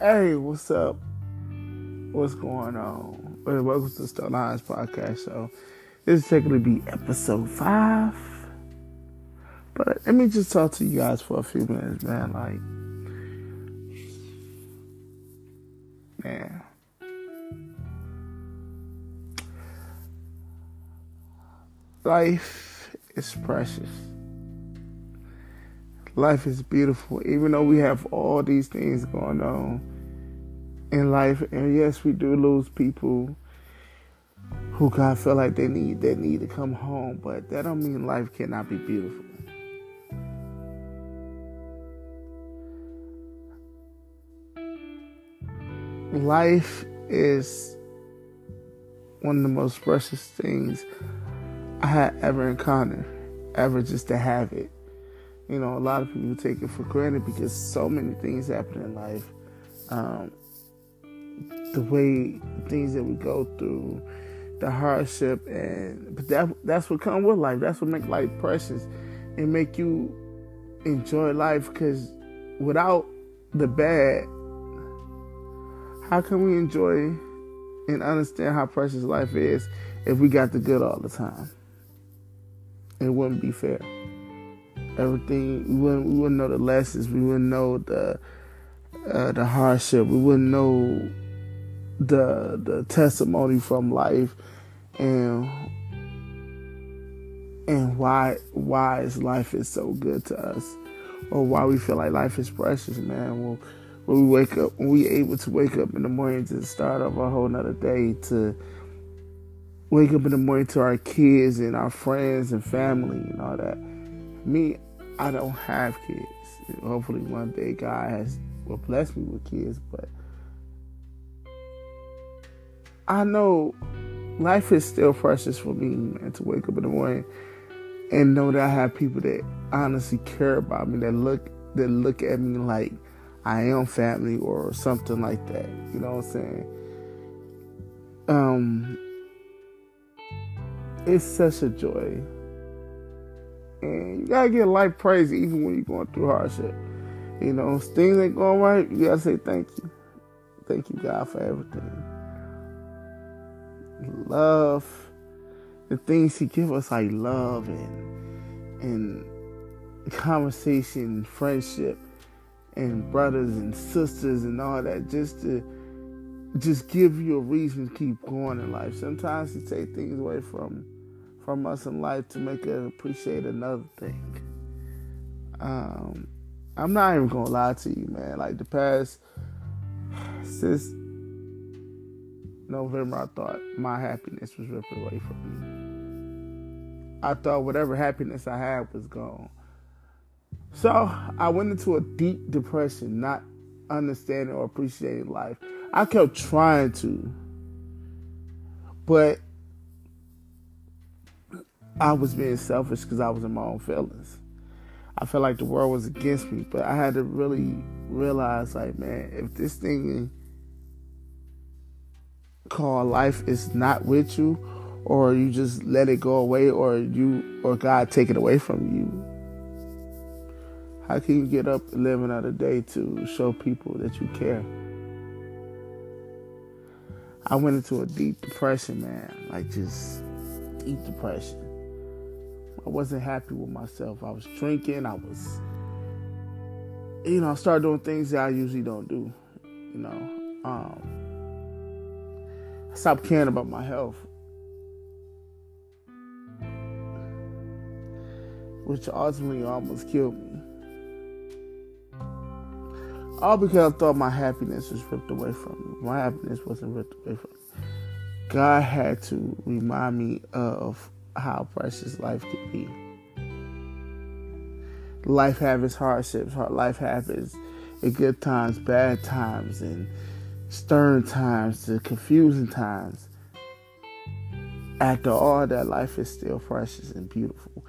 Hey, what's up? What's going on? Welcome to Stone Lines Podcast Show. This is technically be episode five. But let me just talk to you guys for a few minutes, man. Like, man. Life is precious. Life is beautiful, even though we have all these things going on in life. And yes, we do lose people who God feel like they need they need to come home, but that don't mean life cannot be beautiful. Life is one of the most precious things I had ever encountered, ever just to have it. You know, a lot of people take it for granted because so many things happen in life. Um, the way things that we go through, the hardship, and but that that's what comes with life. That's what make life precious and make you enjoy life. Because without the bad, how can we enjoy and understand how precious life is if we got the good all the time? It wouldn't be fair. Everything we wouldn't we wouldn't know the lessons. We wouldn't know the uh, the hardship. We wouldn't know the the testimony from life and and why why is life is so good to us or why we feel like life is precious man well when we wake up when we able to wake up in the morning to start off a whole nother day to wake up in the morning to our kids and our friends and family and all that me i don't have kids hopefully one day god has will bless me with kids but I know life is still precious for me, man, to wake up in the morning and know that I have people that honestly care about me, that look that look at me like I am family or something like that. You know what I'm saying? Um it's such a joy. And you gotta get life praise even when you're going through hardship. You know, things ain't going right, you gotta say thank you. Thank you, God, for everything love, the things he give us like love and and conversation, friendship, and brothers and sisters and all that, just to just give you a reason to keep going in life. Sometimes he take things away from from us in life to make us appreciate another thing. Um, I'm not even gonna lie to you, man. Like the past since November, I thought my happiness was ripped away from me. I thought whatever happiness I had was gone. So I went into a deep depression, not understanding or appreciating life. I kept trying to, but I was being selfish because I was in my own feelings. I felt like the world was against me, but I had to really realize, like, man, if this thing called life is not with you or you just let it go away or you or God take it away from you. How can you get up and live another day to show people that you care? I went into a deep depression, man. Like just deep depression. I wasn't happy with myself. I was drinking. I was, you know, I started doing things that I usually don't do. You know, um, stopped caring about my health. Which ultimately almost killed me. All because I thought my happiness was ripped away from me. My happiness wasn't ripped away from me. God had to remind me of how precious life could be. Life has its hardships. Life has its good times, bad times, and stern times to confusing times. After all that, life is still precious and beautiful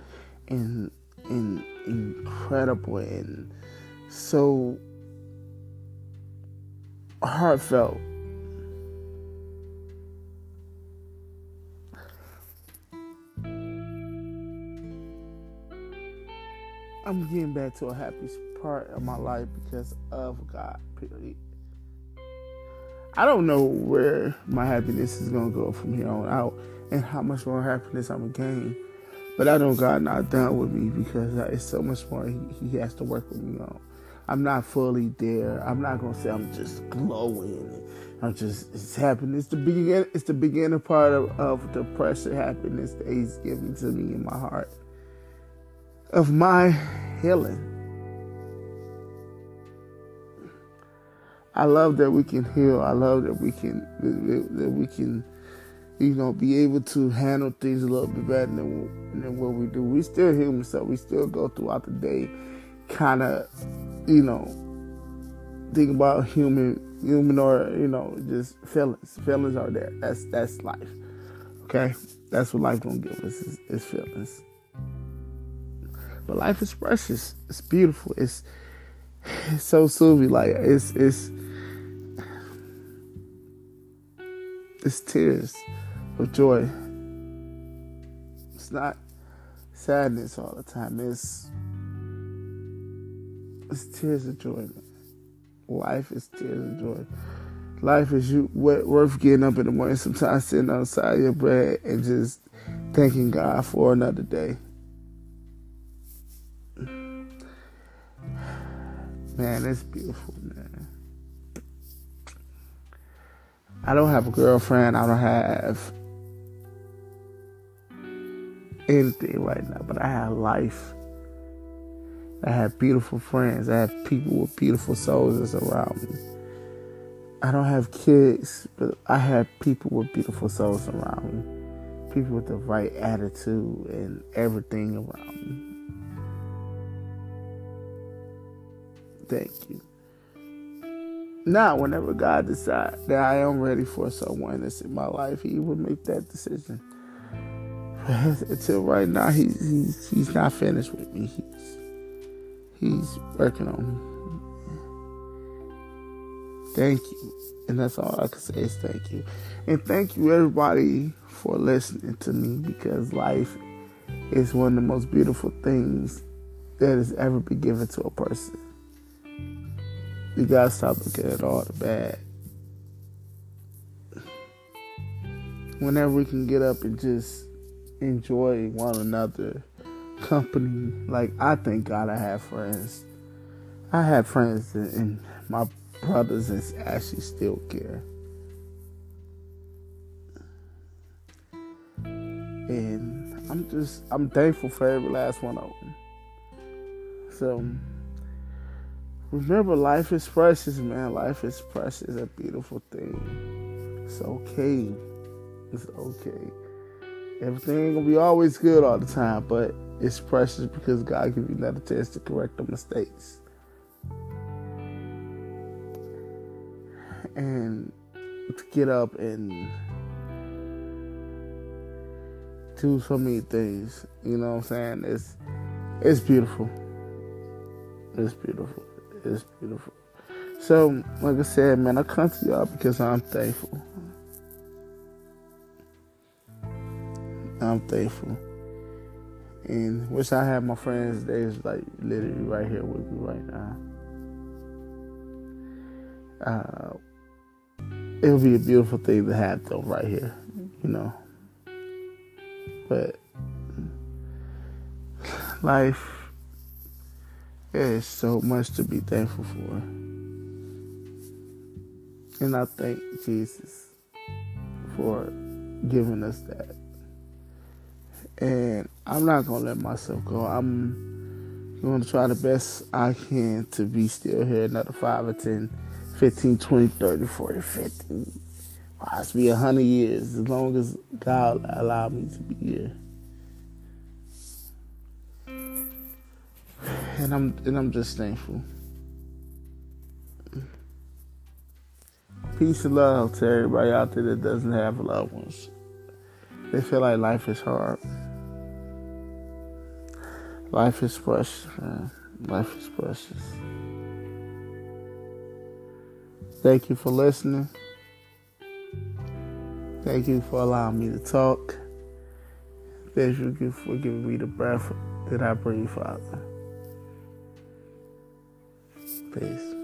and, and incredible and so heartfelt. I'm getting back to a happy part of my life because of God, period. I don't know where my happiness is gonna go from here on out, and how much more happiness I'm gonna gain. But I know God not done with me because it's so much more He, he has to work with me on. I'm not fully there. I'm not gonna say I'm just glowing. I'm just it's happening. It's the beginning. It's the beginning part of, of the pressure happiness that He's giving to me in my heart of my healing. I love that we can heal. I love that we can that we can, you know, be able to handle things a little bit better than than what we do. We still human, so we still go throughout the day, kind of, you know, think about human, human or you know, just feelings. Feelings are there. That's that's life. Okay, that's what life gonna give us is, is feelings. But life is precious. It's beautiful. It's it's so soothing. Like it's it's it's tears of joy. It's not sadness all the time. It's it's tears of joy. Life is tears of joy. Life is you worth getting up in the morning, sometimes sitting on the side of your bed and just thanking God for another day. Man, it's beautiful, man. I don't have a girlfriend. I don't have anything right now, but I have life. I have beautiful friends. I have people with beautiful souls that's around me. I don't have kids, but I have people with beautiful souls around me. People with the right attitude and everything around me. Thank you. Now, whenever God decides that I am ready for someone that's in my life, He will make that decision. Until right now, he's, he's he's not finished with me. He's he's working on me. Thank you, and that's all I can say is thank you, and thank you everybody for listening to me because life is one of the most beautiful things that has ever been given to a person. We gotta stop looking at all the bad. Whenever we can get up and just enjoy one another company, like I thank God I have friends. I have friends and my brothers and actually still care. And I'm just I'm thankful for every last one of them. So remember, life is precious, man. Life is precious, a beautiful thing. It's okay. It's okay. Everything ain't gonna be always good all the time, but it's precious because God gives you another chance to correct the mistakes. And to get up and do so many things, you know what I'm saying? It's it's beautiful. It's beautiful. It's beautiful. So, like I said, man, I come to y'all because I'm thankful. I'm thankful. And wish I had my friends They is like literally right here with me right now. Uh, it would be a beautiful thing to have them right here, you know. But life there is so much to be thankful for. And I thank Jesus for giving us that. And I'm not going to let myself go. I'm going to try the best I can to be still here another 5 or 10, 15, 20, 30, 40, 50, possibly 100 years, as long as God allowed me to be here. And I'm and I'm just thankful. Peace and love to everybody out there that doesn't have loved ones. They feel like life is hard. Life is precious, man. Life is precious. Thank you for listening. Thank you for allowing me to talk. Thank you for giving me the breath that I breathe, Father. Peace.